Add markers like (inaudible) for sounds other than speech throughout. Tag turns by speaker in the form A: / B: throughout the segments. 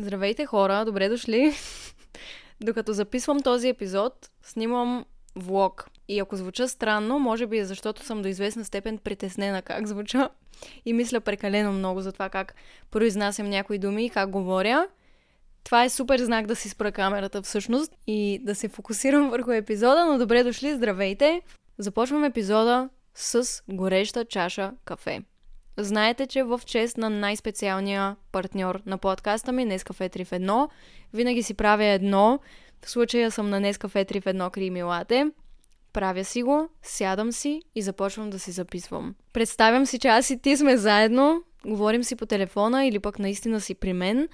A: Здравейте хора, добре дошли. Докато записвам този епизод, снимам влог. И ако звуча странно, може би е защото съм до известна степен притеснена как звуча и мисля прекалено много за това как произнасям някои думи и как говоря. Това е супер знак да си спра камерата всъщност и да се фокусирам (laughs) върху епизода, но добре дошли, здравейте! Започвам епизода с гореща чаша кафе. Знаете, че в чест на най-специалния партньор на подкаста ми, Нескафе 3 в 1, винаги си правя едно. В случая съм на Нескафе 3 в 1 Крими Лате. Правя си го, сядам си и започвам да си записвам. Представям си, че аз и ти сме заедно, говорим си по телефона или пък наистина си при мен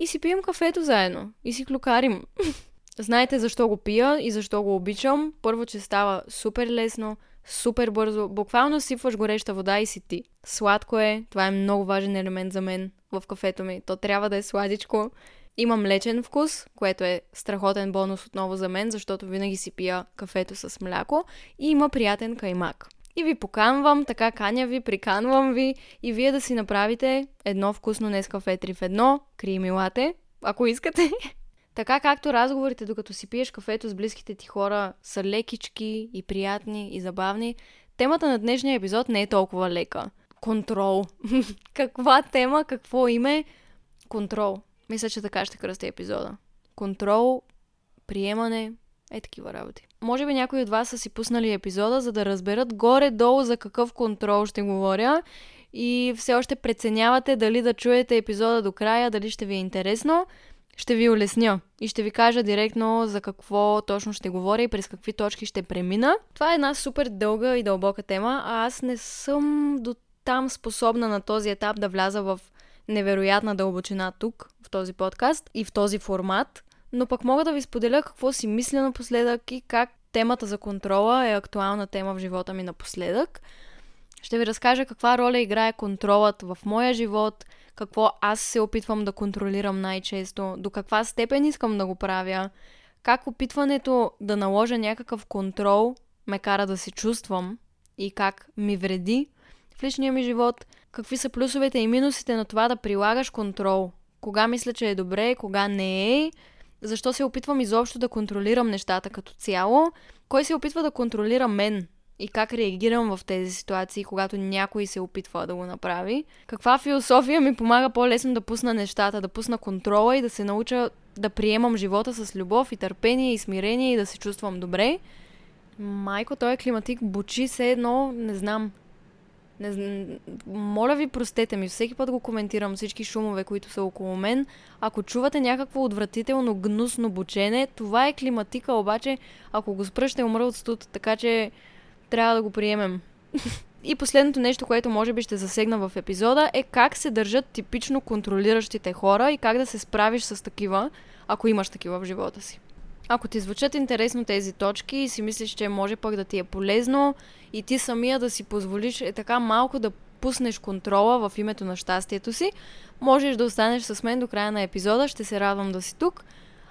A: и си пием кафето заедно и си клюкарим. (laughs) Знаете защо го пия и защо го обичам. Първо, че става супер лесно, супер бързо. Буквално сипваш гореща вода и си ти. Сладко е, това е много важен елемент за мен в кафето ми. То трябва да е сладичко. Има млечен вкус, което е страхотен бонус отново за мен, защото винаги си пия кафето с мляко. И има приятен каймак. И ви поканвам, така каня ви, приканвам ви и вие да си направите едно вкусно днес кафе 3 в едно, кримилате, ако искате. (laughs) Така както разговорите, докато си пиеш кафето с близките ти хора, са лекички и приятни и забавни, темата на днешния епизод не е толкова лека. Контрол. (laughs) Каква тема, какво име? Контрол. Мисля, че така ще кръсти епизода. Контрол, приемане, е такива работи. Може би някои от вас са си пуснали епизода, за да разберат горе-долу за какъв контрол ще говоря и все още преценявате дали да чуете епизода до края, дали ще ви е интересно ще ви улесня и ще ви кажа директно за какво точно ще говоря и през какви точки ще премина. Това е една супер дълга и дълбока тема, а аз не съм до там способна на този етап да вляза в невероятна дълбочина тук, в този подкаст и в този формат, но пък мога да ви споделя какво си мисля напоследък и как темата за контрола е актуална тема в живота ми напоследък. Ще ви разкажа каква роля играе контролът в моя живот – какво аз се опитвам да контролирам най-често, до каква степен искам да го правя, как опитването да наложа някакъв контрол ме кара да се чувствам и как ми вреди в личния ми живот, какви са плюсовете и минусите на това да прилагаш контрол, кога мисля, че е добре, кога не е, защо се опитвам изобщо да контролирам нещата като цяло, кой се опитва да контролира мен и как реагирам в тези ситуации, когато някой се опитва да го направи. Каква философия ми помага по-лесно да пусна нещата, да пусна контрола и да се науча да приемам живота с любов и търпение и смирение и да се чувствам добре. Майко, той е климатик бучи се едно, не знам. Не, моля ви, простете ми, всеки път го коментирам всички шумове, които са около мен. Ако чувате някакво отвратително гнусно бучене, това е климатика, обаче ако го спра ще умра от студ, така че трябва да го приемем. И последното нещо, което може би ще засегна в епизода е как се държат типично контролиращите хора и как да се справиш с такива, ако имаш такива в живота си. Ако ти звучат интересно тези точки и си мислиш, че може пък да ти е полезно и ти самия да си позволиш е така малко да пуснеш контрола в името на щастието си, можеш да останеш с мен до края на епизода. Ще се радвам да си тук.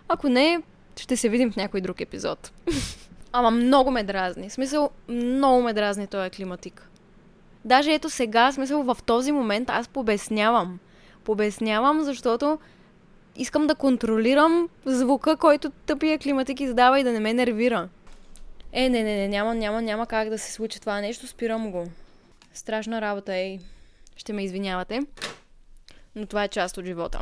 A: Ако не, ще се видим в някой друг епизод. (laughs) Ама много ме дразни. В смисъл, много ме дразни този климатик. Даже ето сега, в смисъл, в този момент аз побеснявам. Побеснявам, защото искам да контролирам звука, който тъпия климатик издава и да не ме нервира. Е, не, не, не, няма, няма, няма как да се случи това нещо, спирам го. Страшна работа, ей. Ще ме извинявате. Но това е част от живота.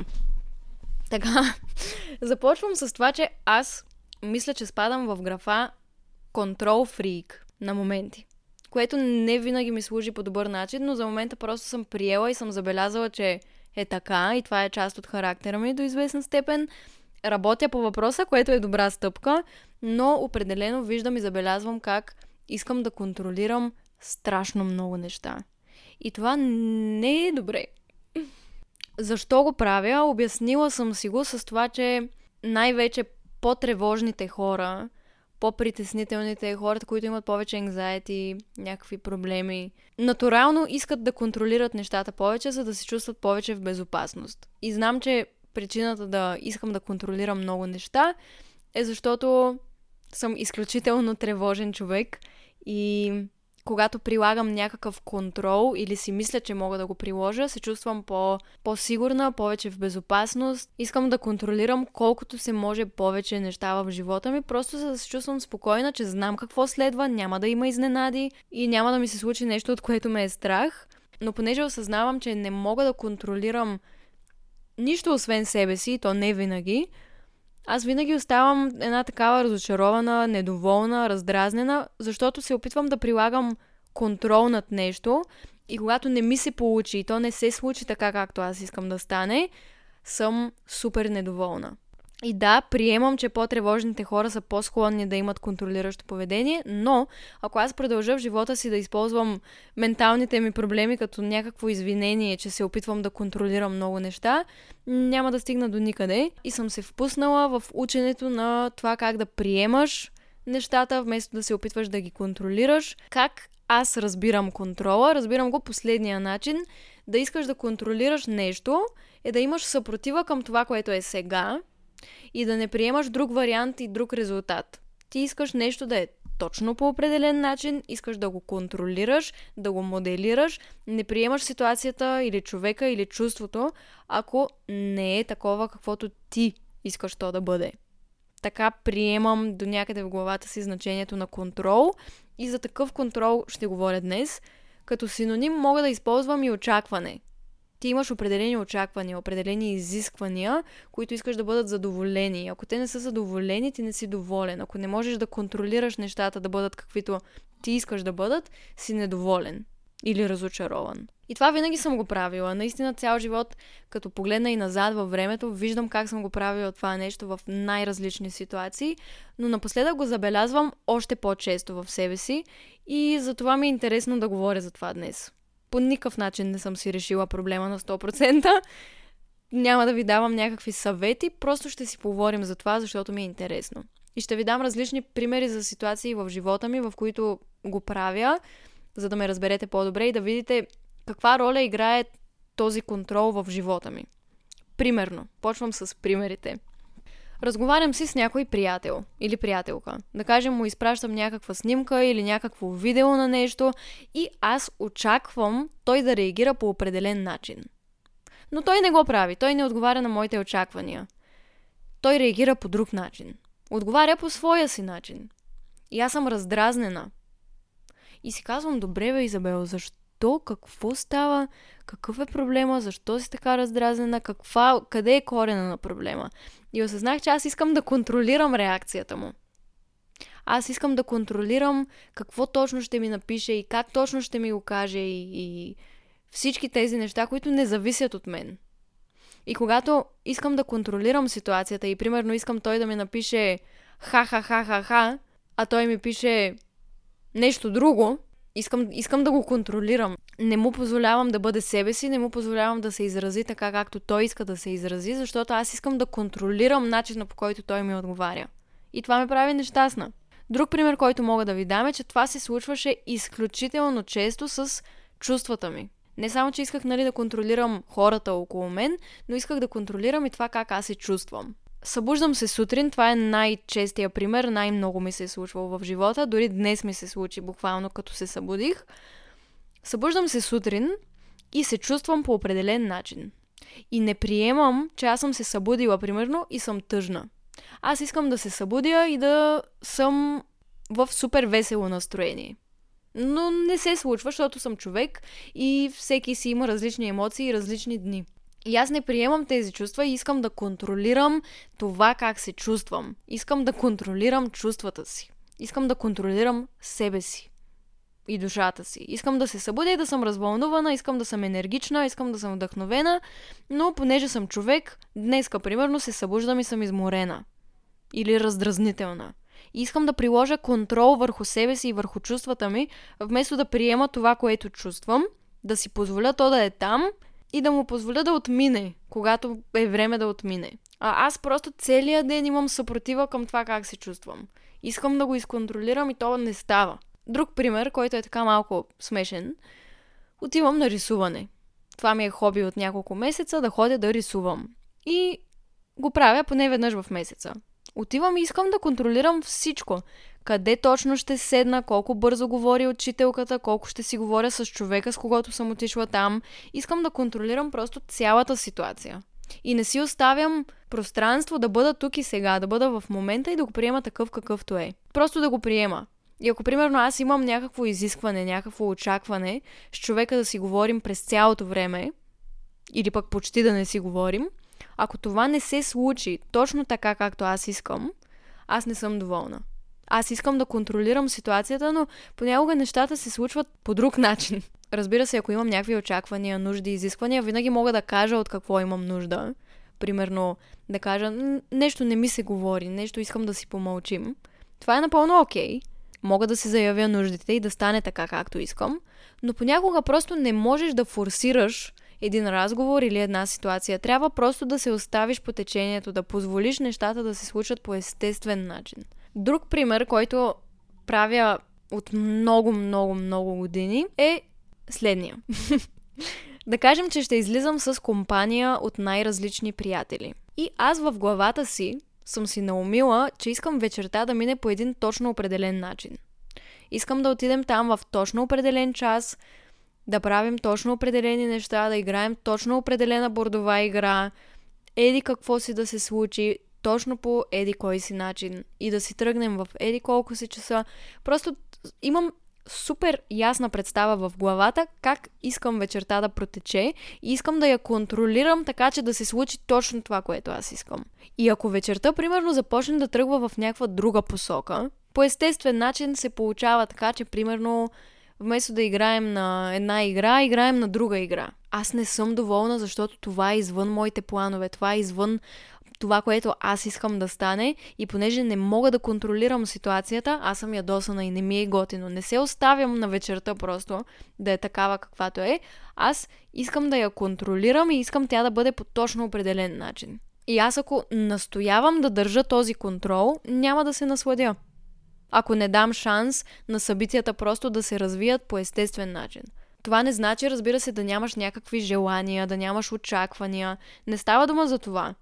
A: Така, (laughs) започвам с това, че аз мисля, че спадам в графа контрол фрик на моменти. Което не винаги ми служи по добър начин, но за момента просто съм приела и съм забелязала, че е така и това е част от характера ми до известна степен. Работя по въпроса, което е добра стъпка, но определено виждам и забелязвам как искам да контролирам страшно много неща. И това не е добре. Защо го правя? Обяснила съм си го с това, че най-вече по-тревожните хора по-притеснителните, хората, които имат повече anxiety, някакви проблеми, натурално искат да контролират нещата повече, за да се чувстват повече в безопасност. И знам, че причината да искам да контролирам много неща е защото съм изключително тревожен човек и когато прилагам някакъв контрол или си мисля, че мога да го приложа, се чувствам по- по-сигурна, повече в безопасност. Искам да контролирам колкото се може повече неща в живота ми, просто за да се чувствам спокойна, че знам какво следва, няма да има изненади и няма да ми се случи нещо, от което ме е страх. Но понеже осъзнавам, че не мога да контролирам нищо освен себе си, то не винаги, аз винаги оставам една такава разочарована, недоволна, раздразнена, защото се опитвам да прилагам контрол над нещо и когато не ми се получи и то не се случи така, както аз искам да стане, съм супер недоволна. И да, приемам, че по-тревожните хора са по-склонни да имат контролиращо поведение, но ако аз продължа в живота си да използвам менталните ми проблеми като някакво извинение, че се опитвам да контролирам много неща, няма да стигна до никъде. И съм се впуснала в ученето на това как да приемаш нещата, вместо да се опитваш да ги контролираш. Как аз разбирам контрола? Разбирам го последния начин. Да искаш да контролираш нещо е да имаш съпротива към това, което е сега, и да не приемаш друг вариант и друг резултат. Ти искаш нещо да е точно по определен начин, искаш да го контролираш, да го моделираш, не приемаш ситуацията или човека или чувството, ако не е такова каквото ти искаш то да бъде. Така приемам до някъде в главата си значението на контрол и за такъв контрол ще говоря днес. Като синоним мога да използвам и очакване – ти имаш определени очаквания, определени изисквания, които искаш да бъдат задоволени. Ако те не са задоволени, ти не си доволен. Ако не можеш да контролираш нещата да бъдат каквито ти искаш да бъдат, си недоволен или разочарован. И това винаги съм го правила. Наистина цял живот, като погледна и назад във времето, виждам как съм го правила това нещо в най-различни ситуации, но напоследък го забелязвам още по-често в себе си и за това ми е интересно да говоря за това днес по никакъв начин не съм си решила проблема на 100%. Няма да ви давам някакви съвети, просто ще си поговорим за това, защото ми е интересно. И ще ви дам различни примери за ситуации в живота ми, в които го правя, за да ме разберете по-добре и да видите каква роля играе този контрол в живота ми. Примерно, почвам с примерите. Разговарям си с някой приятел или приятелка. Да кажем, му изпращам някаква снимка или някакво видео на нещо и аз очаквам той да реагира по определен начин. Но той не го прави, той не отговаря на моите очаквания. Той реагира по друг начин. Отговаря по своя си начин. И аз съм раздразнена. И си казвам, добре бе, Изабел, защо? Какво става? Какъв е проблема? Защо си така раздразнена? Каква, къде е корена на проблема? И осъзнах, че аз искам да контролирам реакцията му. Аз искам да контролирам какво точно ще ми напише и как точно ще ми го каже и, и всички тези неща, които не зависят от мен. И когато искам да контролирам ситуацията и примерно искам той да ми напише ха-ха-ха-ха-ха, а той ми пише нещо друго, искам, искам да го контролирам. Не му позволявам да бъде себе си, не му позволявам да се изрази така, както той иска да се изрази, защото аз искам да контролирам начина по който той ми отговаря. И това ме прави нещастна. Друг пример, който мога да ви дам е, че това се случваше изключително често с чувствата ми. Не само, че исках нали, да контролирам хората около мен, но исках да контролирам и това как аз се чувствам. Събуждам се сутрин, това е най-честия пример, най-много ми се е случвало в живота, дори днес ми се случи буквално като се събудих. Събуждам се сутрин и се чувствам по определен начин. И не приемам, че аз съм се събудила, примерно, и съм тъжна. Аз искам да се събудя и да съм в супер весело настроение. Но не се случва, защото съм човек и всеки си има различни емоции и различни дни. И аз не приемам тези чувства и искам да контролирам това как се чувствам. Искам да контролирам чувствата си. Искам да контролирам себе си и душата си. Искам да се събудя и да съм развълнувана, искам да съм енергична, искам да съм вдъхновена, но понеже съм човек, днеска, примерно, се събуждам и съм изморена. Или раздразнителна. И искам да приложа контрол върху себе си и върху чувствата ми, вместо да приема това, което чувствам, да си позволя то да е там и да му позволя да отмине, когато е време да отмине. А аз просто целият ден имам съпротива към това как се чувствам. Искам да го изконтролирам и то не става. Друг пример, който е така малко смешен. Отивам на рисуване. Това ми е хоби от няколко месеца да ходя да рисувам. И го правя поне веднъж в месеца. Отивам и искам да контролирам всичко. Къде точно ще седна, колко бързо говори учителката, колко ще си говоря с човека, с когото съм отишла там. Искам да контролирам просто цялата ситуация. И не си оставям пространство да бъда тук и сега, да бъда в момента и да го приема такъв какъвто е. Просто да го приема. И ако, примерно, аз имам някакво изискване, някакво очакване с човека да си говорим през цялото време, или пък почти да не си говорим, ако това не се случи точно така, както аз искам, аз не съм доволна. Аз искам да контролирам ситуацията, но понякога нещата се случват по друг начин. (laughs) Разбира се, ако имам някакви очаквания, нужди, изисквания, винаги мога да кажа от какво имам нужда. Примерно да кажа, нещо не ми се говори, нещо искам да си помълчим. Това е напълно окей. Okay. Мога да си заявя нуждите и да стане така, както искам, но понякога просто не можеш да форсираш един разговор или една ситуация. Трябва просто да се оставиш по течението, да позволиш нещата да се случат по естествен начин. Друг пример, който правя от много, много, много години е следния. (laughs) да кажем, че ще излизам с компания от най-различни приятели. И аз в главата си съм си наумила, че искам вечерта да мине по един точно определен начин. Искам да отидем там в точно определен час, да правим точно определени неща, да играем точно определена бордова игра, еди какво си да се случи, точно по еди кой си начин и да си тръгнем в еди колко си часа. Просто имам супер ясна представа в главата как искам вечерта да протече и искам да я контролирам така, че да се случи точно това, което аз искам. И ако вечерта, примерно, започне да тръгва в някаква друга посока, по естествен начин се получава така, че, примерно, вместо да играем на една игра, играем на друга игра. Аз не съм доволна, защото това е извън моите планове, това е извън това, което аз искам да стане и понеже не мога да контролирам ситуацията, аз съм ядосана и не ми е готино. Не се оставям на вечерта просто да е такава каквато е. Аз искам да я контролирам и искам тя да бъде по точно определен начин. И аз ако настоявам да държа този контрол, няма да се насладя. Ако не дам шанс на събитията просто да се развият по естествен начин. Това не значи, разбира се, да нямаш някакви желания, да нямаш очаквания. Не става дума за това.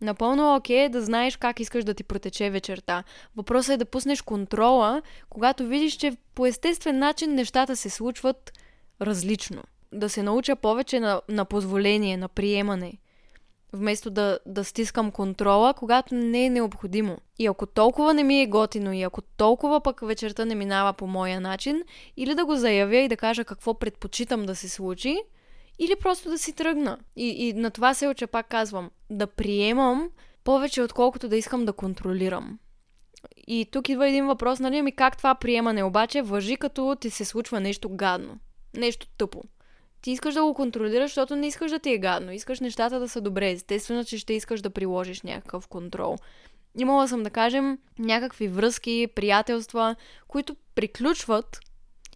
A: Напълно окей okay, да знаеш как искаш да ти протече вечерта. Въпросът е да пуснеш контрола, когато видиш, че по естествен начин нещата се случват различно. Да се науча повече на, на позволение, на приемане. Вместо да, да стискам контрола, когато не е необходимо. И ако толкова не ми е готино и ако толкова пък вечерта не минава по моя начин, или да го заявя и да кажа какво предпочитам да се случи, или просто да си тръгна. И, и на това се уча, пак казвам, да приемам повече, отколкото да искам да контролирам. И тук идва един въпрос, нали, ами как това приемане обаче въжи, като ти се случва нещо гадно, нещо тъпо. Ти искаш да го контролираш, защото не искаш да ти е гадно. Искаш нещата да са добре. Естествено, че ще искаш да приложиш някакъв контрол. Имала съм, да кажем, някакви връзки, приятелства, които приключват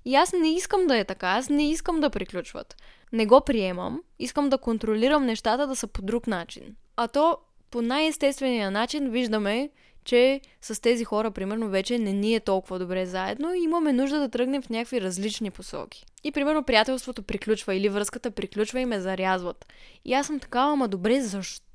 A: и аз не искам да е така, аз не искам да приключват. Не го приемам, искам да контролирам нещата да са по друг начин. А то по най-естествения начин виждаме, че с тези хора, примерно, вече не ни е толкова добре заедно и имаме нужда да тръгнем в някакви различни посоки. И, примерно, приятелството приключва или връзката приключва и ме зарязват. И аз съм такава, ама добре, защо?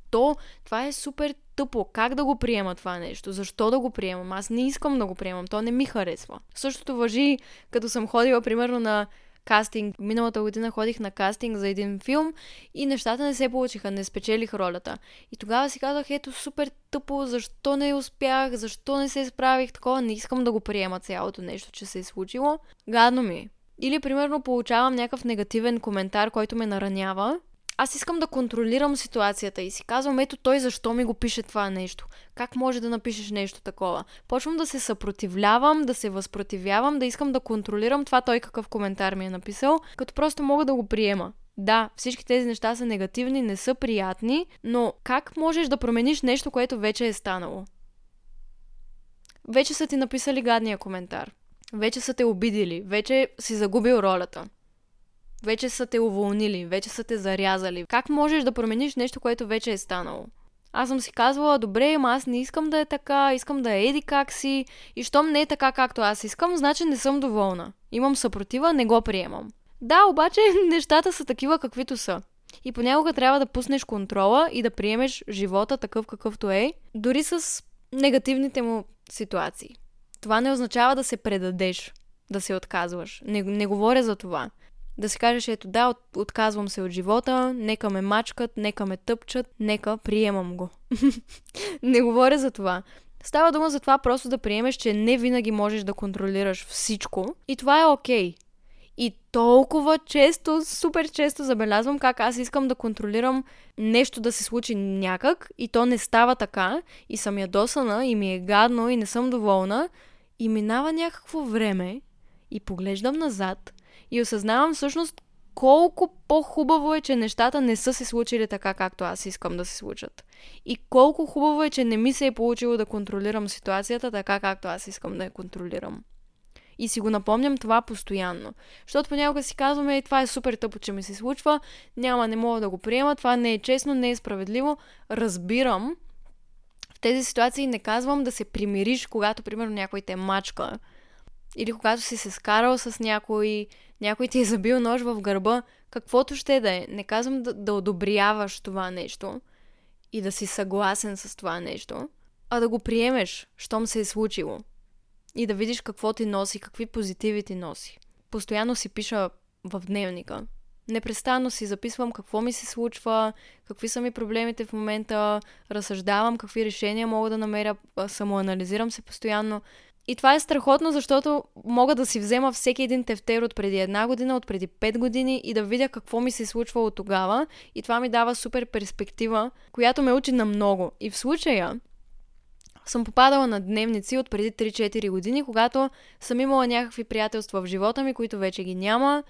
A: това е супер тъпо. Как да го приема това нещо? Защо да го приемам? Аз не искам да го приемам. То не ми харесва. Същото въжи, като съм ходила, примерно, на кастинг. Миналата година ходих на кастинг за един филм и нещата не се получиха, не спечелих ролята. И тогава си казах, ето супер тъпо, защо не успях, защо не се справих, такова, не искам да го приема цялото нещо, че се е случило. Гадно ми. Или, примерно, получавам някакъв негативен коментар, който ме наранява аз искам да контролирам ситуацията и си казвам, ето той защо ми го пише това нещо. Как може да напишеш нещо такова? Почвам да се съпротивлявам, да се възпротивявам, да искам да контролирам това той какъв коментар ми е написал, като просто мога да го приема. Да, всички тези неща са негативни, не са приятни, но как можеш да промениш нещо, което вече е станало? Вече са ти написали гадния коментар. Вече са те обидили. Вече си загубил ролята вече са те уволнили, вече са те зарязали. Как можеш да промениш нещо, което вече е станало? Аз съм си казвала, добре, ама аз не искам да е така, искам да е еди как си. И щом не е така, както аз искам, значи не съм доволна. Имам съпротива, не го приемам. Да, обаче (laughs) нещата са такива, каквито са. И понякога трябва да пуснеш контрола и да приемеш живота такъв какъвто е, дори с негативните му ситуации. Това не означава да се предадеш, да се отказваш. Не, не говоря за това. Да си кажеш, ето да, от, отказвам се от живота, нека ме мачкат, нека ме тъпчат, нека приемам го. (laughs) не говоря за това. Става дума за това просто да приемеш, че не винаги можеш да контролираш всичко и това е окей. Okay. И толкова често, супер често забелязвам как аз искам да контролирам нещо да се случи някак и то не става така и съм ядосана и ми е гадно и не съм доволна и минава някакво време и поглеждам назад и осъзнавам всъщност колко по-хубаво е, че нещата не са се случили така, както аз искам да се случат. И колко хубаво е, че не ми се е получило да контролирам ситуацията така, както аз искам да я контролирам. И си го напомням това постоянно. Защото понякога си казваме, това е супер тъпо, че ми се случва, няма, не мога да го приема, това не е честно, не е справедливо. Разбирам. В тези ситуации не казвам да се примириш, когато, примерно, някой те мачка. Или когато си се скарал с някой, някой ти е забил нож в гърба, каквото ще да е. Не казвам да, да одобряваш това нещо и да си съгласен с това нещо, а да го приемеш, щом се е случило и да видиш какво ти носи, какви позитиви ти носи. Постоянно си пиша в дневника. Непрестанно си записвам какво ми се случва, какви са ми проблемите в момента, разсъждавам какви решения мога да намеря, самоанализирам се постоянно. И това е страхотно, защото мога да си взема всеки един тефтер от преди една година, от преди пет години и да видя какво ми се е случвало тогава. И това ми дава супер перспектива, която ме учи на много. И в случая, съм попадала на дневници от преди 3-4 години, когато съм имала някакви приятелства в живота ми, които вече ги няма.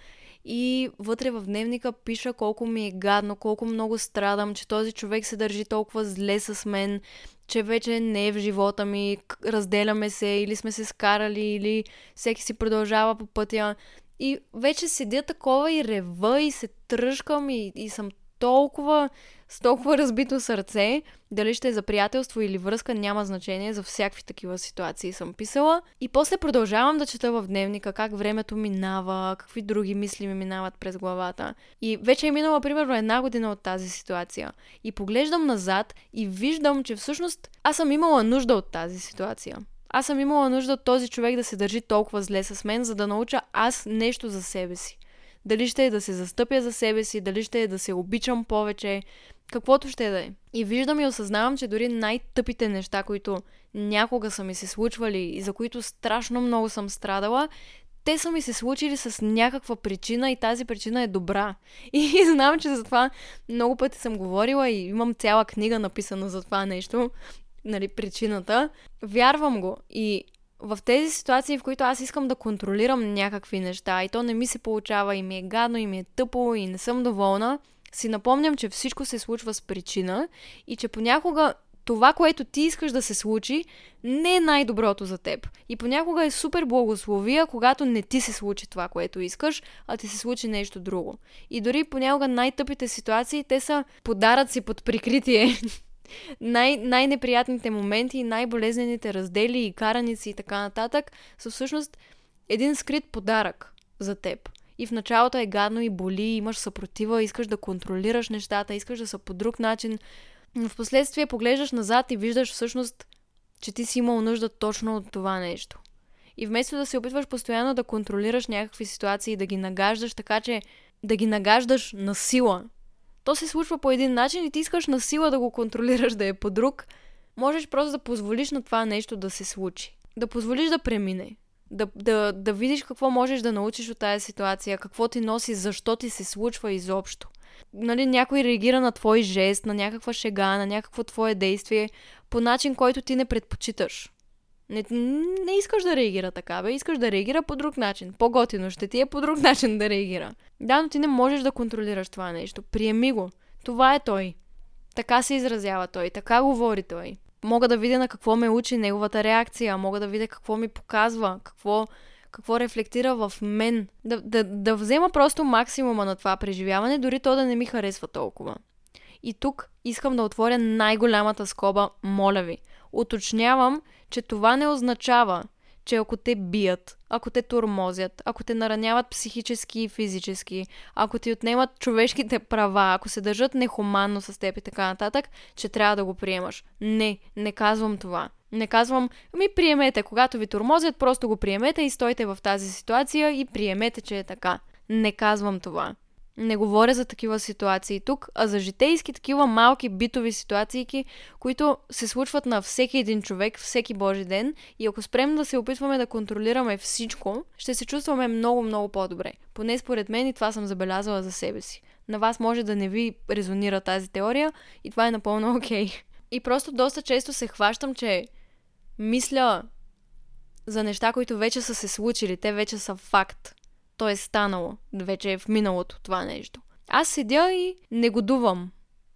A: И вътре в дневника пиша колко ми е гадно, колко много страдам, че този човек се държи толкова зле с мен, че вече не е в живота ми, разделяме се или сме се скарали, или всеки си продължава по пътя. И вече седя такова и рева и се тръжкам и, и съм толкова с толкова разбито сърце, дали ще е за приятелство или връзка, няма значение, за всякакви такива ситуации съм писала. И после продължавам да чета в дневника как времето минава, какви други мисли ми минават през главата. И вече е минала примерно една година от тази ситуация. И поглеждам назад и виждам, че всъщност аз съм имала нужда от тази ситуация. Аз съм имала нужда от този човек да се държи толкова зле с мен, за да науча аз нещо за себе си. Дали ще е да се застъпя за себе си, дали ще е да се обичам повече, каквото ще да е. И виждам и осъзнавам, че дори най-тъпите неща, които някога са ми се случвали и за които страшно много съм страдала, те са ми се случили с някаква причина и тази причина е добра. И (laughs) знам, че за това много пъти съм говорила и имам цяла книга написана за това нещо, нали, причината. Вярвам го и в тези ситуации, в които аз искам да контролирам някакви неща и то не ми се получава и ми е гадно и ми е тъпо и не съм доволна, си напомням, че всичко се случва с причина и че понякога това, което ти искаш да се случи, не е най-доброто за теб. И понякога е супер благословия, когато не ти се случи това, което искаш, а ти се случи нещо друго. И дори понякога най-тъпите ситуации, те са подаръци под прикритие. (laughs) най- най-неприятните моменти, най-болезнените раздели и караници и така нататък са всъщност един скрит подарък за теб. И в началото е гадно и боли, имаш съпротива, искаш да контролираш нещата, искаш да са по друг начин. Но в последствие поглеждаш назад и виждаш всъщност, че ти си имал нужда точно от това нещо. И вместо да се опитваш постоянно да контролираш някакви ситуации и да ги нагаждаш така, че да ги нагаждаш на сила, то се случва по един начин и ти искаш на сила да го контролираш да е по друг, можеш просто да позволиш на това нещо да се случи. Да позволиш да премине да, да, да видиш какво можеш да научиш от тази ситуация, какво ти носи, защо ти се случва изобщо. Нали, някой реагира на твой жест, на някаква шега, на някакво твое действие по начин, който ти не предпочиташ. Не, не искаш да реагира така, бе. Искаш да реагира по друг начин. По-готино ще ти е по друг (laughs) начин да реагира. Да, но ти не можеш да контролираш това нещо. Приеми го. Това е той. Така се изразява той. Така говори той мога да видя на какво ме учи неговата реакция, мога да видя какво ми показва, какво, какво рефлектира в мен. Да, да, да взема просто максимума на това преживяване, дори то да не ми харесва толкова. И тук искам да отворя най-голямата скоба, моля ви. Уточнявам, че това не означава, че ако те бият, ако те тормозят, ако те нараняват психически и физически, ако ти отнемат човешките права, ако се държат нехуманно с теб и така нататък, че трябва да го приемаш. Не, не казвам това. Не казвам, ми приемете, когато ви тормозят, просто го приемете и стойте в тази ситуация и приемете, че е така. Не казвам това. Не говоря за такива ситуации тук, а за житейски такива малки битови ситуации, които се случват на всеки един човек, всеки божи ден и ако спрем да се опитваме да контролираме всичко, ще се чувстваме много, много по-добре. Поне според мен и това съм забелязала за себе си. На вас може да не ви резонира тази теория и това е напълно окей. Okay. И просто доста често се хващам, че мисля за неща, които вече са се случили, те вече са факт то е станало, вече е в миналото това нещо. Аз седя и негодувам.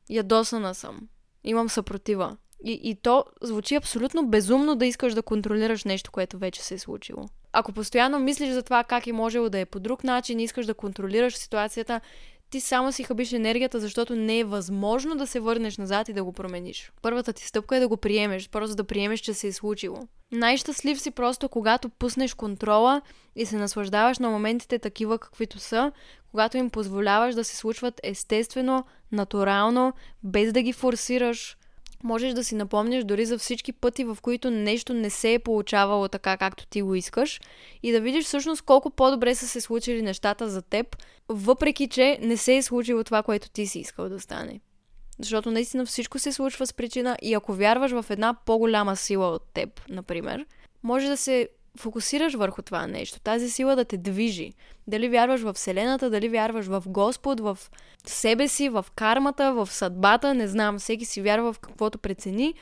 A: Ядосана съм. Имам съпротива. И, и то звучи абсолютно безумно да искаш да контролираш нещо, което вече се е случило. Ако постоянно мислиш за това как е можело да е по друг начин, искаш да контролираш ситуацията, ти само си хабиш енергията, защото не е възможно да се върнеш назад и да го промениш. Първата ти стъпка е да го приемеш, просто да приемеш, че се е случило. Най-щастлив си просто когато пуснеш контрола и се наслаждаваш на моментите такива каквито са, когато им позволяваш да се случват естествено, натурално, без да ги форсираш, можеш да си напомняш дори за всички пъти, в които нещо не се е получавало така, както ти го искаш и да видиш всъщност колко по-добре са се случили нещата за теб, въпреки че не се е случило това, което ти си искал да стане. Защото наистина всичко се случва с причина и ако вярваш в една по-голяма сила от теб, например, може да се фокусираш върху това нещо, тази сила да те движи. Дали вярваш в Вселената, дали вярваш в Господ, в себе си, в кармата, в съдбата, не знам, всеки си вярва в каквото прецени.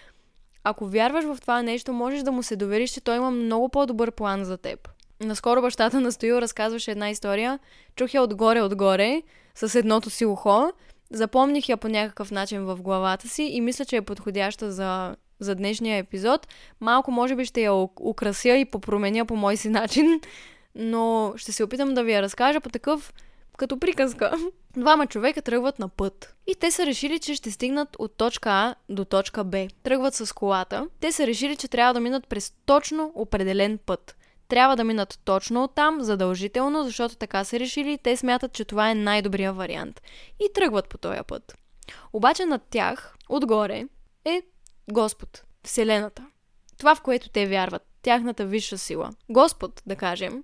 A: Ако вярваш в това нещо, можеш да му се довериш, че той има много по-добър план за теб. Наскоро бащата на Стоил разказваше една история. Чух я отгоре-отгоре с едното си ухо. Запомних я по някакъв начин в главата си и мисля, че е подходяща за за днешния епизод. Малко може би ще я украся и попроменя по мой си начин, но ще се опитам да ви я разкажа по такъв като приказка. (laughs) Двама човека тръгват на път. И те са решили, че ще стигнат от точка А до точка Б. Тръгват с колата. Те са решили, че трябва да минат през точно определен път. Трябва да минат точно оттам, задължително, защото така са решили те смятат, че това е най-добрият вариант. И тръгват по този път. Обаче над тях, отгоре, е Господ, Вселената. Това, в което те вярват, тяхната висша сила. Господ, да кажем,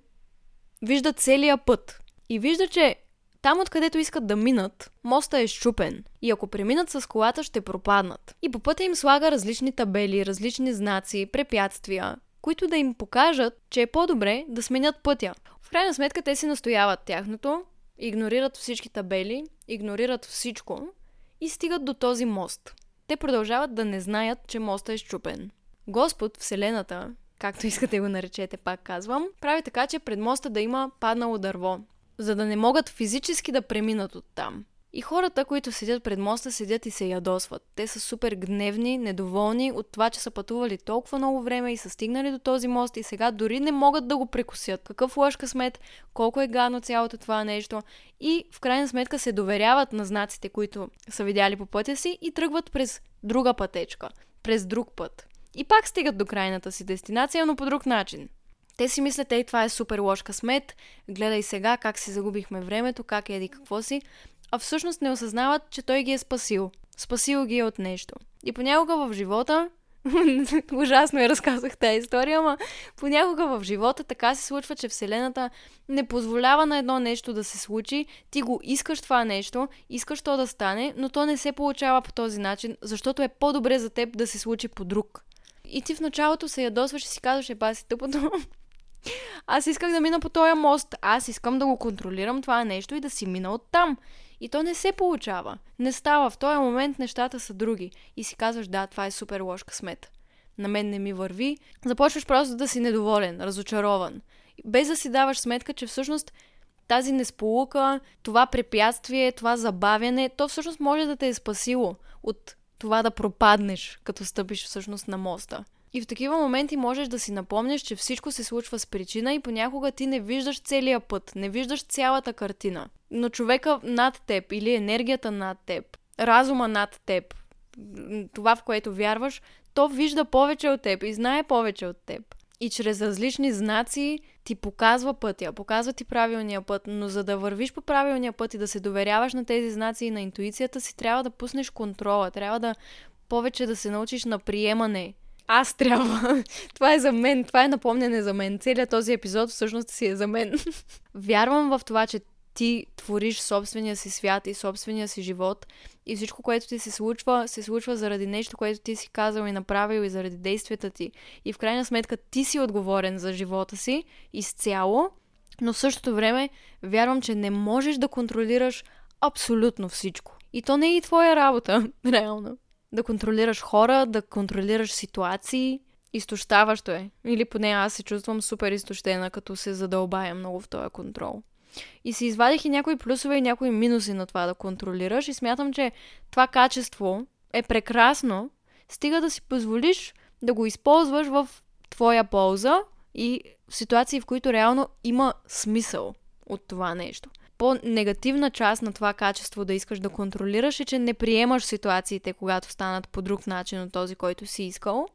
A: вижда целия път и вижда, че там, откъдето искат да минат, моста е щупен и ако преминат с колата, ще пропаднат. И по пътя им слага различни табели, различни знаци, препятствия, които да им покажат, че е по-добре да сменят пътя. В крайна сметка те си настояват тяхното, игнорират всички табели, игнорират всичко и стигат до този мост те продължават да не знаят, че моста е щупен. Господ, Вселената, както (laughs) искате го наречете, пак казвам, прави така, че пред моста да има паднало дърво, за да не могат физически да преминат от там. И хората, които седят пред моста, седят и се ядосват. Те са супер гневни, недоволни от това, че са пътували толкова много време и са стигнали до този мост и сега дори не могат да го прекусят. Какъв лъж късмет, колко е гадно цялото това нещо. И в крайна сметка се доверяват на знаците, които са видяли по пътя си и тръгват през друга пътечка, през друг път. И пак стигат до крайната си дестинация, но по друг начин. Те си мислят, ей, това е супер лош късмет, гледай сега как си загубихме времето, как еди какво си а всъщност не осъзнават, че той ги е спасил. Спасил ги е от нещо. И понякога в живота, (laughs) ужасно я разказах тази история, ама понякога в живота така се случва, че Вселената не позволява на едно нещо да се случи, ти го искаш това нещо, искаш то да стане, но то не се получава по този начин, защото е по-добре за теб да се случи по друг. И ти в началото се ядосваш и си казваш, е баси тъпото, аз исках да мина по този мост. Аз искам да го контролирам това нещо и да си мина оттам. И то не се получава. Не става. В този момент нещата са други. И си казваш, да, това е супер лош късмет. На мен не ми върви. Започваш просто да си недоволен, разочарован. Без да си даваш сметка, че всъщност тази несполука, това препятствие, това забавяне, то всъщност може да те е спасило от това да пропаднеш, като стъпиш всъщност на моста. И в такива моменти можеш да си напомняш, че всичко се случва с причина и понякога ти не виждаш целия път, не виждаш цялата картина. Но човека над теб или енергията над теб, разума над теб, това в което вярваш, то вижда повече от теб и знае повече от теб. и чрез различни знаци ти показва пътя, показва ти правилния път, но за да вървиш по правилния път и да се доверяваш на тези знаци и на интуицията си, трябва да пуснеш контрола, трябва да повече да се научиш на приемане. Аз трябва. (laughs) това е за мен, това е напомняне за мен. Целият този епизод всъщност си е за мен. (laughs) Вярвам в това, че ти твориш собствения си свят и собствения си живот и всичко, което ти се случва, се случва заради нещо, което ти си казал и направил и заради действията ти. И в крайна сметка ти си отговорен за живота си изцяло, но в същото време вярвам, че не можеш да контролираш абсолютно всичко. И то не е и твоя работа, (laughs) реално. Да контролираш хора, да контролираш ситуации. Изтощаващо е. Или поне аз се чувствам супер изтощена, като се задълбая много в този контрол. И си извадих и някои плюсове и някои минуси на това да контролираш и смятам, че това качество е прекрасно, стига да си позволиш да го използваш в твоя полза и в ситуации, в които реално има смисъл от това нещо. По-негативна част на това качество да искаш да контролираш е, че не приемаш ситуациите, когато станат по друг начин от този, който си искал.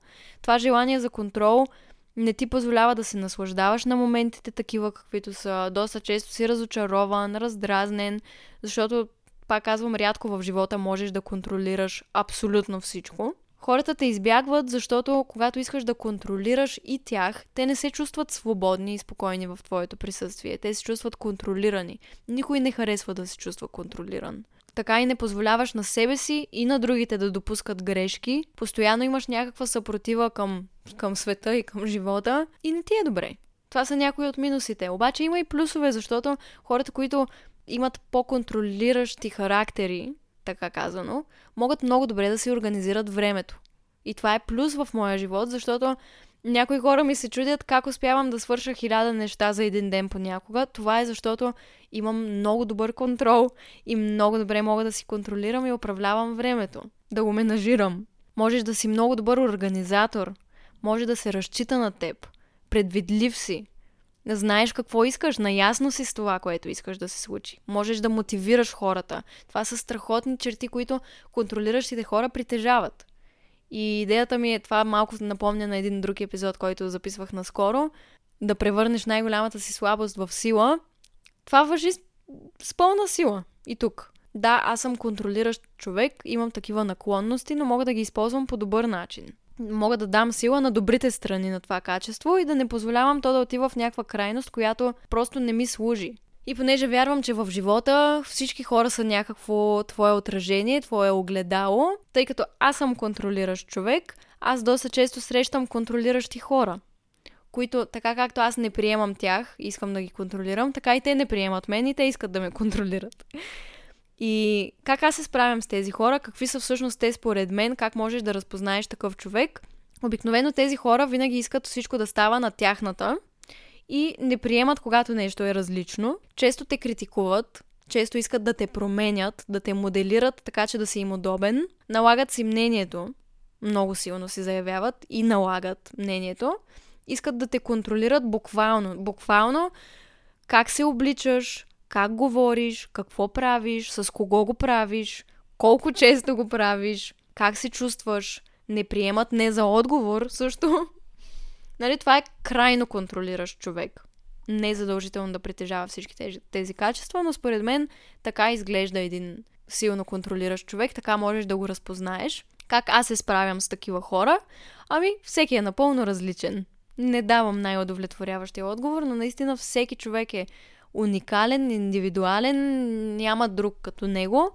A: Това желание за контрол – не ти позволява да се наслаждаваш на моментите такива, каквито са. Доста често си разочарован, раздразнен, защото, пак казвам, рядко в живота можеш да контролираш абсолютно всичко. Хората те избягват, защото когато искаш да контролираш и тях, те не се чувстват свободни и спокойни в твоето присъствие. Те се чувстват контролирани. Никой не харесва да се чувства контролиран така и не позволяваш на себе си и на другите да допускат грешки. Постоянно имаш някаква съпротива към, към света и към живота и не ти е добре. Това са някои от минусите. Обаче има и плюсове, защото хората, които имат по-контролиращи характери, така казано, могат много добре да си организират времето. И това е плюс в моя живот, защото някои хора ми се чудят как успявам да свърша хиляда неща за един ден понякога. Това е защото имам много добър контрол и много добре мога да си контролирам и управлявам времето. Да го менажирам. Можеш да си много добър организатор. Може да се разчита на теб. Предвидлив си. Знаеш какво искаш, наясно си с това, което искаш да се случи. Можеш да мотивираш хората. Това са страхотни черти, които контролиращите хора притежават. И идеята ми е това малко напомня на един друг епизод, който записвах наскоро. Да превърнеш най-голямата си слабост в сила. Това въжи с, с пълна сила. И тук. Да, аз съм контролиращ човек, имам такива наклонности, но мога да ги използвам по добър начин. Мога да дам сила на добрите страни на това качество и да не позволявам то да отива в някаква крайност, която просто не ми служи. И понеже вярвам, че в живота всички хора са някакво твое отражение, твое огледало, тъй като аз съм контролиращ човек, аз доста често срещам контролиращи хора, които така както аз не приемам тях, искам да ги контролирам, така и те не приемат мен и те искат да ме контролират. И как аз се справям с тези хора, какви са всъщност те според мен, как можеш да разпознаеш такъв човек. Обикновено тези хора винаги искат всичко да става на тяхната и не приемат, когато нещо е различно. Често те критикуват, често искат да те променят, да те моделират така, че да си им удобен. Налагат си мнението, много силно си заявяват и налагат мнението. Искат да те контролират буквално. Буквално как се обличаш, как говориш, какво правиш, с кого го правиш, колко често го правиш, как се чувстваш. Не приемат не за отговор също. (laughs) Нали, това е крайно контролиращ човек. Не е задължително да притежава всички тези, тези качества, но според мен така изглежда един силно контролиращ човек, така можеш да го разпознаеш. Как аз се справям с такива хора? Ами, всеки е напълно различен. Не давам най-удовлетворяващия отговор, но наистина всеки човек е уникален, индивидуален, няма друг като него.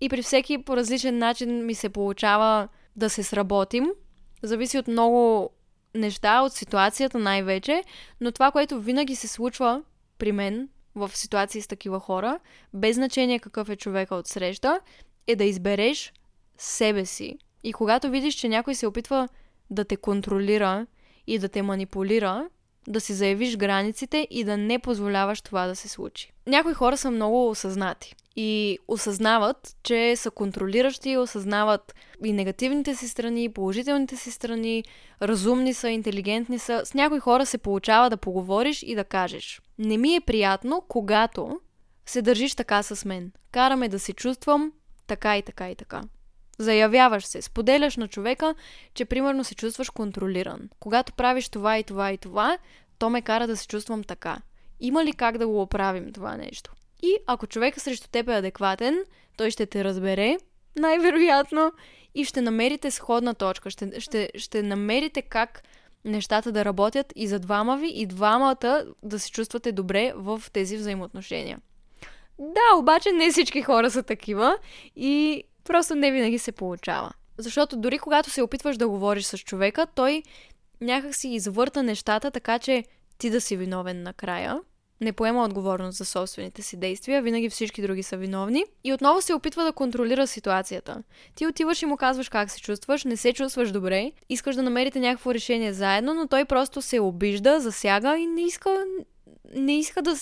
A: И при всеки по различен начин ми се получава да се сработим. Зависи от много неща, от ситуацията най-вече, но това, което винаги се случва при мен в ситуации с такива хора, без значение какъв е човека от среща, е да избереш себе си. И когато видиш, че някой се опитва да те контролира и да те манипулира, да си заявиш границите и да не позволяваш това да се случи. Някои хора са много осъзнати и осъзнават, че са контролиращи, осъзнават и негативните си страни, и положителните си страни, разумни са, интелигентни са. С някои хора се получава да поговориш и да кажеш. Не ми е приятно, когато се държиш така с мен. Караме да се чувствам така и така и така. Заявяваш се, споделяш на човека, че примерно се чувстваш контролиран. Когато правиш това и това и това, то ме кара да се чувствам така. Има ли как да го оправим това нещо? И ако човека срещу теб е адекватен, той ще те разбере, най-вероятно, и ще намерите сходна точка. Ще, ще, ще намерите как нещата да работят и за двама ви, и двамата да се чувствате добре в тези взаимоотношения. Да, обаче не всички хора са такива и просто не винаги се получава. Защото дори когато се опитваш да говориш с човека, той някак си извърта нещата, така че ти да си виновен накрая. Не поема отговорност за собствените си действия, винаги всички други са виновни. И отново се опитва да контролира ситуацията. Ти отиваш и му казваш как се чувстваш, не се чувстваш добре, искаш да намерите някакво решение заедно, но той просто се обижда, засяга и не иска, не иска да,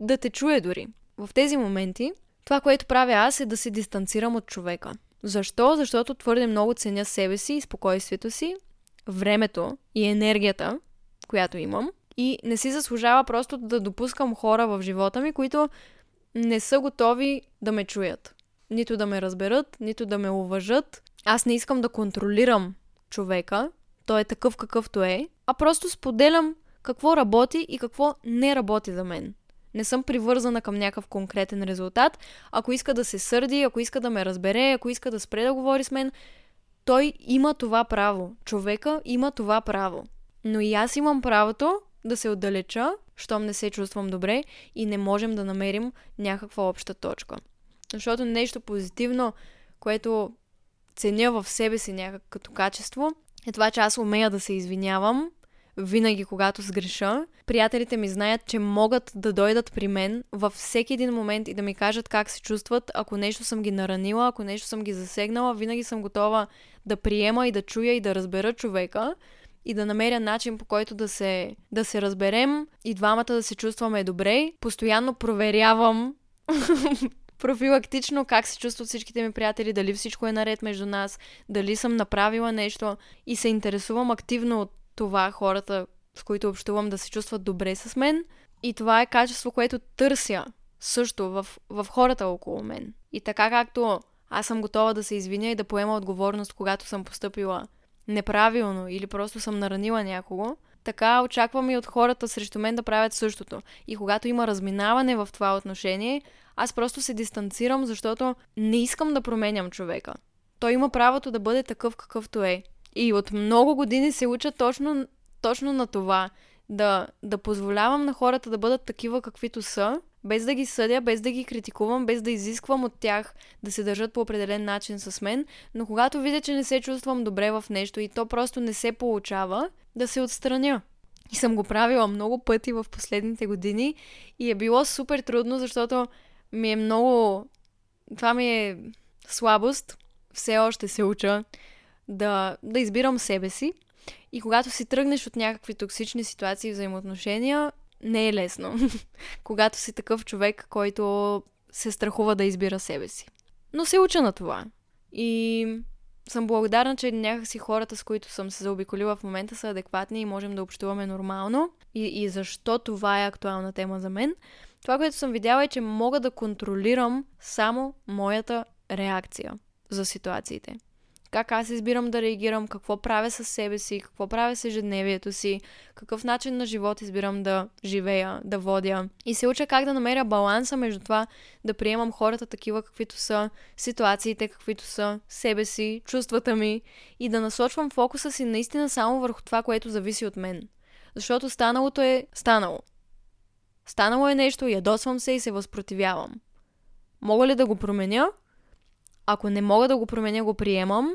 A: да те чуе дори. В тези моменти, това, което правя аз е да се дистанцирам от човека. Защо? Защото твърде много ценя себе си и спокойствието си времето и енергията, която имам. И не си заслужава просто да допускам хора в живота ми, които не са готови да ме чуят. Нито да ме разберат, нито да ме уважат. Аз не искам да контролирам човека, той е такъв какъвто е, а просто споделям какво работи и какво не работи за мен. Не съм привързана към някакъв конкретен резултат. Ако иска да се сърди, ако иска да ме разбере, ако иска да спре да говори с мен, той има това право. Човека има това право. Но и аз имам правото да се отдалеча, щом не се чувствам добре и не можем да намерим някаква обща точка. Защото нещо позитивно, което ценя в себе си някак като качество, е това, че аз умея да се извинявам винаги, когато сгреша. Приятелите ми знаят, че могат да дойдат при мен във всеки един момент и да ми кажат как се чувстват, ако нещо съм ги наранила, ако нещо съм ги засегнала. Винаги съм готова да приема и да чуя и да разбера човека и да намеря начин по който да се, да се разберем и двамата да се чувстваме добре. Постоянно проверявам (laughs) профилактично как се чувстват всичките ми приятели, дали всичко е наред между нас, дали съм направила нещо и се интересувам активно от това хората, с които общувам, да се чувстват добре с мен. И това е качество, което търся също в, в хората около мен. И така както аз съм готова да се извиня и да поема отговорност, когато съм поступила неправилно или просто съм наранила някого, така очаквам и от хората срещу мен да правят същото. И когато има разминаване в това отношение, аз просто се дистанцирам, защото не искам да променям човека. Той има правото да бъде такъв какъвто е. И от много години се уча точно, точно на това. Да, да позволявам на хората да бъдат такива каквито са, без да ги съдя, без да ги критикувам, без да изисквам от тях да се държат по определен начин с мен, но когато видя, че не се чувствам добре в нещо и то просто не се получава, да се отстраня. И съм го правила много пъти в последните години и е било супер трудно, защото ми е много... Това ми е слабост. Все още се уча да, да избирам себе си. И когато си тръгнеш от някакви токсични ситуации и взаимоотношения, не е лесно. (laughs) когато си такъв човек, който се страхува да избира себе си. Но се уча на това. И съм благодарна, че някакси хората, с които съм се заобиколила в момента, са адекватни и можем да общуваме нормално. И, и защо това е актуална тема за мен. Това, което съм видяла е, че мога да контролирам само моята реакция за ситуациите как аз избирам да реагирам, какво правя със себе си, какво правя с ежедневието си, какъв начин на живот избирам да живея, да водя. И се уча как да намеря баланса между това да приемам хората такива каквито са, ситуациите каквито са, себе си, чувствата ми и да насочвам фокуса си наистина само върху това, което зависи от мен. Защото станалото е станало. Станало е нещо, ядосвам се и се възпротивявам. Мога ли да го променя? Ако не мога да го променя, го приемам.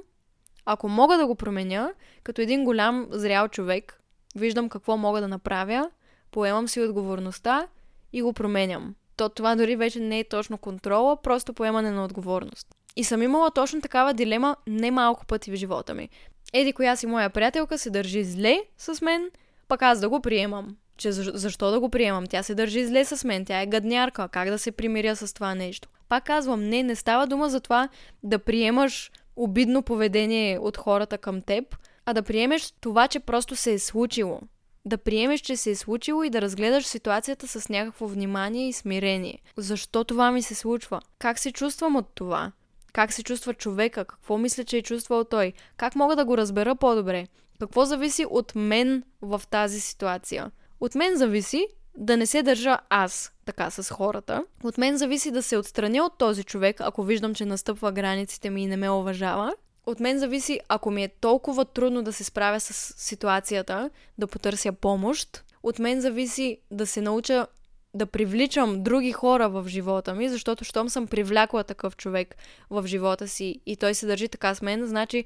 A: Ако мога да го променя, като един голям зрял човек, виждам какво мога да направя, поемам си отговорността и го променям. То това дори вече не е точно контрола, просто поемане на отговорност. И съм имала точно такава дилема не малко пъти в живота ми. Еди коя си моя приятелка се държи зле с мен, пък аз да го приемам. Че защо да го приемам? Тя се държи зле с мен, тя е гаднярка, как да се примиря с това нещо? Пак казвам, не, не става дума за това да приемаш обидно поведение от хората към теб, а да приемеш това, че просто се е случило. Да приемеш, че се е случило и да разгледаш ситуацията с някакво внимание и смирение. Защо това ми се случва? Как се чувствам от това? Как се чувства човека? Какво мисля, че е чувствал той? Как мога да го разбера по-добре? Какво зависи от мен в тази ситуация? От мен зависи да не се държа аз така с хората. От мен зависи да се отстраня от този човек, ако виждам, че настъпва границите ми и не ме уважава. От мен зависи, ако ми е толкова трудно да се справя с ситуацията, да потърся помощ. От мен зависи да се науча да привличам други хора в живота ми, защото щом съм привлякла такъв човек в живота си и той се държи така с мен, значи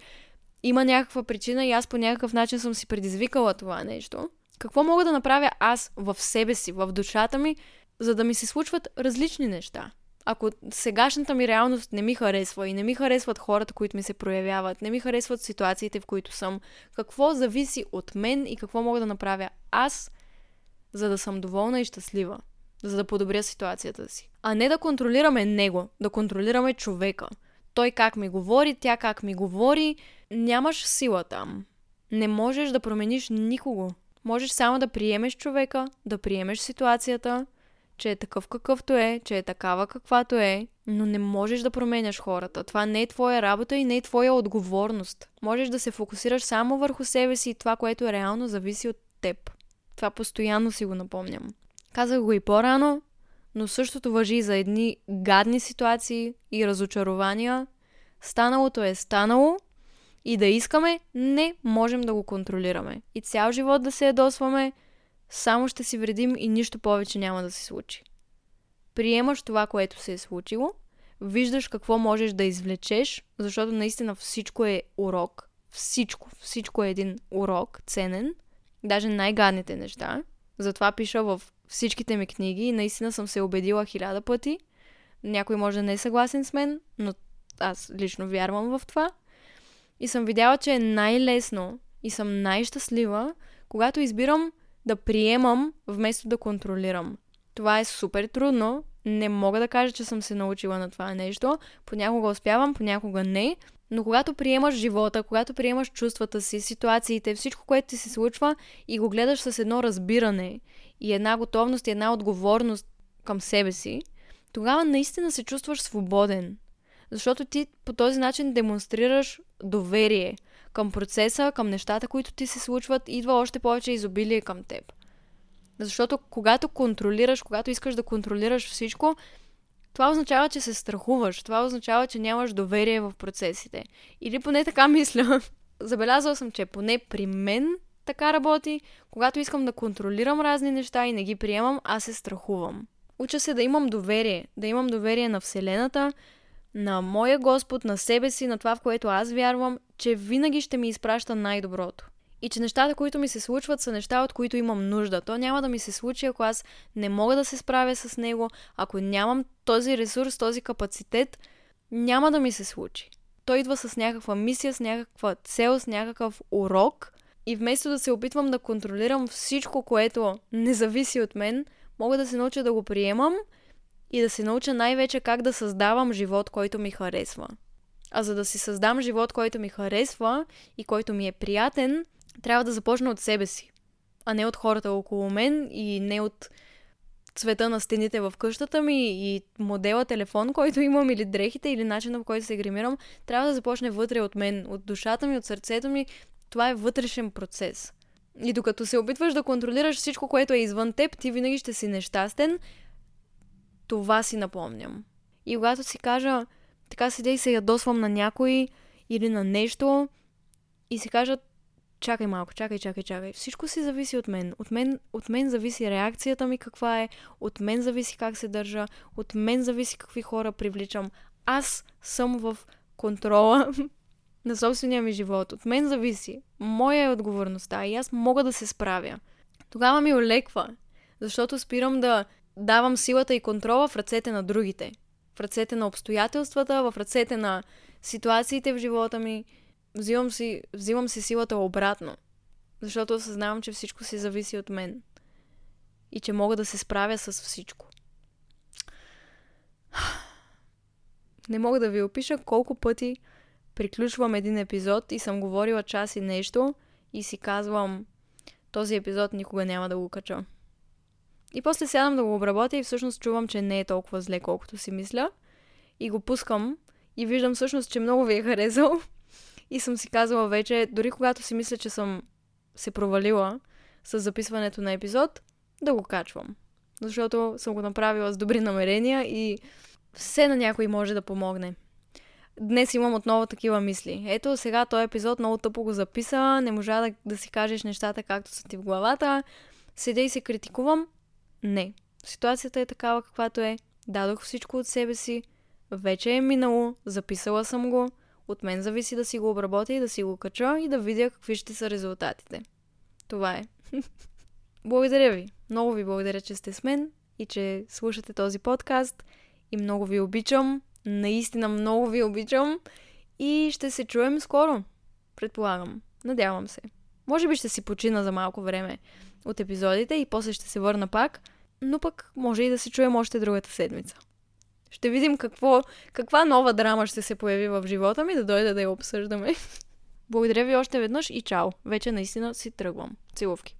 A: има някаква причина и аз по някакъв начин съм си предизвикала това нещо. Какво мога да направя аз в себе си, в душата ми, за да ми се случват различни неща? Ако сегашната ми реалност не ми харесва и не ми харесват хората, които ми се проявяват, не ми харесват ситуациите, в които съм, какво зависи от мен и какво мога да направя аз, за да съм доволна и щастлива, за да подобря ситуацията си. А не да контролираме него, да контролираме човека. Той как ми говори, тя как ми говори, нямаш сила там. Не можеш да промениш никого. Можеш само да приемеш човека, да приемеш ситуацията, че е такъв какъвто е, че е такава каквато е, но не можеш да променяш хората. Това не е твоя работа и не е твоя отговорност. Можеш да се фокусираш само върху себе си и това, което реално зависи от теб. Това постоянно си го напомням. Казах го и по-рано, но същото въжи и за едни гадни ситуации и разочарования. Станалото е станало и да искаме, не можем да го контролираме. И цял живот да се ядосваме, само ще си вредим и нищо повече няма да се случи. Приемаш това, което се е случило, виждаш какво можеш да извлечеш, защото наистина всичко е урок. Всичко, всичко е един урок, ценен. Даже най-гадните неща. Затова пиша в всичките ми книги и наистина съм се убедила хиляда пъти. Някой може да не е съгласен с мен, но аз лично вярвам в това. И съм видяла, че е най-лесно и съм най-щастлива, когато избирам да приемам вместо да контролирам. Това е супер трудно. Не мога да кажа, че съм се научила на това нещо. Понякога успявам, понякога не. Но когато приемаш живота, когато приемаш чувствата си, ситуациите, всичко, което ти се случва и го гледаш с едно разбиране и една готовност и една отговорност към себе си, тогава наистина се чувстваш свободен. Защото ти по този начин демонстрираш доверие към процеса, към нещата, които ти се случват, идва още повече изобилие към теб. Защото когато контролираш, когато искаш да контролираш всичко, това означава, че се страхуваш. Това означава, че нямаш доверие в процесите. Или поне така (laughs) мисля. Забелязала съм, че поне при мен така работи. Когато искам да контролирам разни неща и не ги приемам, аз се страхувам. Уча се да имам доверие. Да имам доверие на Вселената, на моя Господ, на себе си, на това, в което аз вярвам, че винаги ще ми изпраща най-доброто. И че нещата, които ми се случват, са неща, от които имам нужда. То няма да ми се случи, ако аз не мога да се справя с него, ако нямам този ресурс, този капацитет, няма да ми се случи. Той идва с някаква мисия, с някаква цел, с някакъв урок. И вместо да се опитвам да контролирам всичко, което не зависи от мен, мога да се науча да го приемам и да се науча най-вече как да създавам живот, който ми харесва. А за да си създам живот, който ми харесва и който ми е приятен, трябва да започна от себе си, а не от хората около мен и не от цвета на стените в къщата ми и модела телефон, който имам или дрехите или начина по който се гримирам, трябва да започне вътре от мен, от душата ми, от сърцето ми. Това е вътрешен процес. И докато се опитваш да контролираш всичко, което е извън теб, ти винаги ще си нещастен. Това си напомням. И когато си кажа, така седя и се ядосвам на някой или на нещо и си кажа, чакай малко, чакай, чакай, чакай. Всичко си зависи от мен. От мен, от мен зависи реакцията ми каква е, от мен зависи как се държа, от мен зависи какви хора привличам. Аз съм в контрола (laughs) на собствения ми живот. От мен зависи. Моя е отговорността и аз мога да се справя. Тогава ми олеква, защото спирам да давам силата и контрола в ръцете на другите. В ръцете на обстоятелствата, в ръцете на ситуациите в живота ми взимам си, взимам си силата обратно. Защото осъзнавам, че всичко си зависи от мен. И че мога да се справя с всичко. Не мога да ви опиша колко пъти приключвам един епизод и съм говорила час и нещо и си казвам, този епизод никога няма да го кача. И после сядам да го обработя и всъщност чувам, че не е толкова зле, колкото си мисля. И го пускам и виждам всъщност, че много ви е харесал. (laughs) И съм си казала вече, дори когато си мисля, че съм се провалила с записването на епизод, да го качвам. Защото съм го направила с добри намерения и все на някой може да помогне. Днес имам отново такива мисли. Ето, сега този епизод много тъпо го записа, не можа да, да си кажеш нещата както са ти в главата. Седя и се критикувам. Не. Ситуацията е такава каквато е. Дадох всичко от себе си. Вече е минало, записала съм го. От мен зависи да си го обработя и да си го кача и да видя какви ще са резултатите. Това е. (laughs) благодаря ви. Много ви благодаря, че сте с мен и че слушате този подкаст. И много ви обичам. Наистина много ви обичам. И ще се чуем скоро. Предполагам. Надявам се. Може би ще си почина за малко време от епизодите и после ще се върна пак. Но пък може и да се чуем още другата седмица. Ще видим какво, каква нова драма ще се появи в живота ми, да дойде да я обсъждаме. Благодаря ви още веднъж и чао. Вече наистина си тръгвам. Целувки.